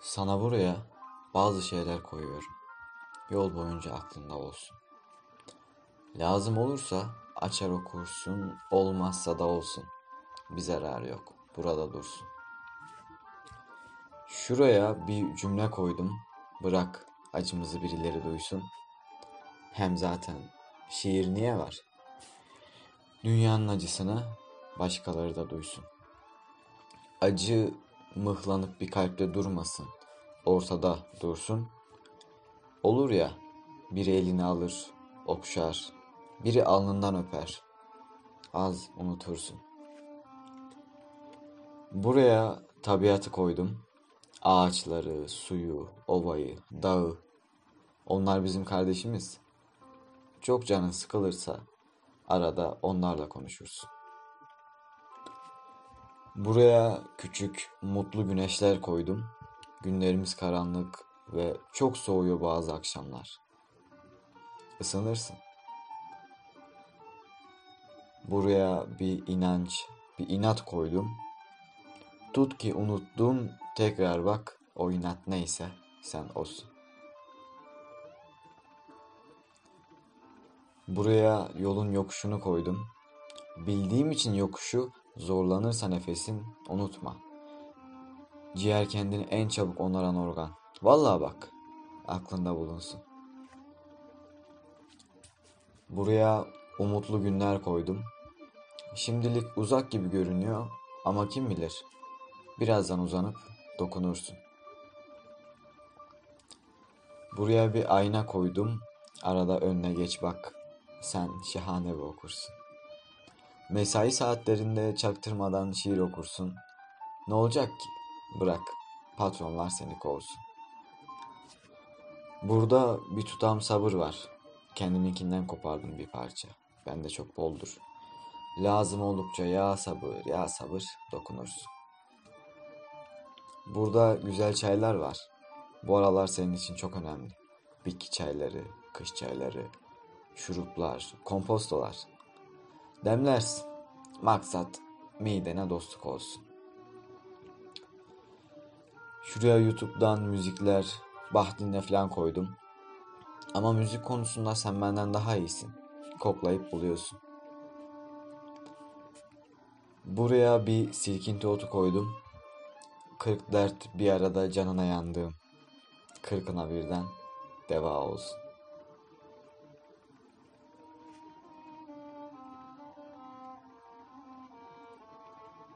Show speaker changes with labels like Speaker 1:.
Speaker 1: Sana buraya bazı şeyler koyuyorum. Yol boyunca aklında olsun. Lazım olursa açar okursun, olmazsa da olsun. Bir zararı yok. Burada dursun. Şuraya bir cümle koydum. Bırak acımızı birileri duysun. Hem zaten şiir niye var? Dünyanın acısını başkaları da duysun. Acı mıhlanıp bir kalpte durmasın. Ortada dursun. Olur ya, biri elini alır, okşar, biri alnından öper. Az unutursun. Buraya tabiatı koydum. Ağaçları, suyu, ovayı, dağı. Onlar bizim kardeşimiz. Çok canın sıkılırsa arada onlarla konuşursun. Buraya küçük, mutlu güneşler koydum. Günlerimiz karanlık ve çok soğuyor bazı akşamlar. Isınırsın. Buraya bir inanç, bir inat koydum. Tut ki unuttum, tekrar bak, o inat neyse sen olsun. Buraya yolun yokuşunu koydum. Bildiğim için yokuşu zorlanırsa nefesin unutma. Ciğer kendini en çabuk onaran organ. Vallahi bak, aklında bulunsun. Buraya umutlu günler koydum. Şimdilik uzak gibi görünüyor ama kim bilir. Birazdan uzanıp dokunursun. Buraya bir ayna koydum. Arada önüne geç bak. Sen şahane bir okursun. Mesai saatlerinde çaktırmadan şiir okursun. Ne olacak ki? Bırak. Patronlar seni kovsun. Burada bir tutam sabır var. Kendiminkinden kopardım bir parça. Bende çok boldur. Lazım oldukça ya sabır, ya sabır dokunursun. Burada güzel çaylar var. Bu aralar senin için çok önemli. Bitki çayları, kış çayları, şuruplar, kompostolar. Demlersin. Maksat midene dostluk olsun. Şuraya YouTube'dan müzikler, bah dinle falan koydum. Ama müzik konusunda sen benden daha iyisin. Koklayıp buluyorsun. Buraya bir silkinti otu koydum. Kırk dert bir arada canına yandığım. Kırkına birden deva olsun.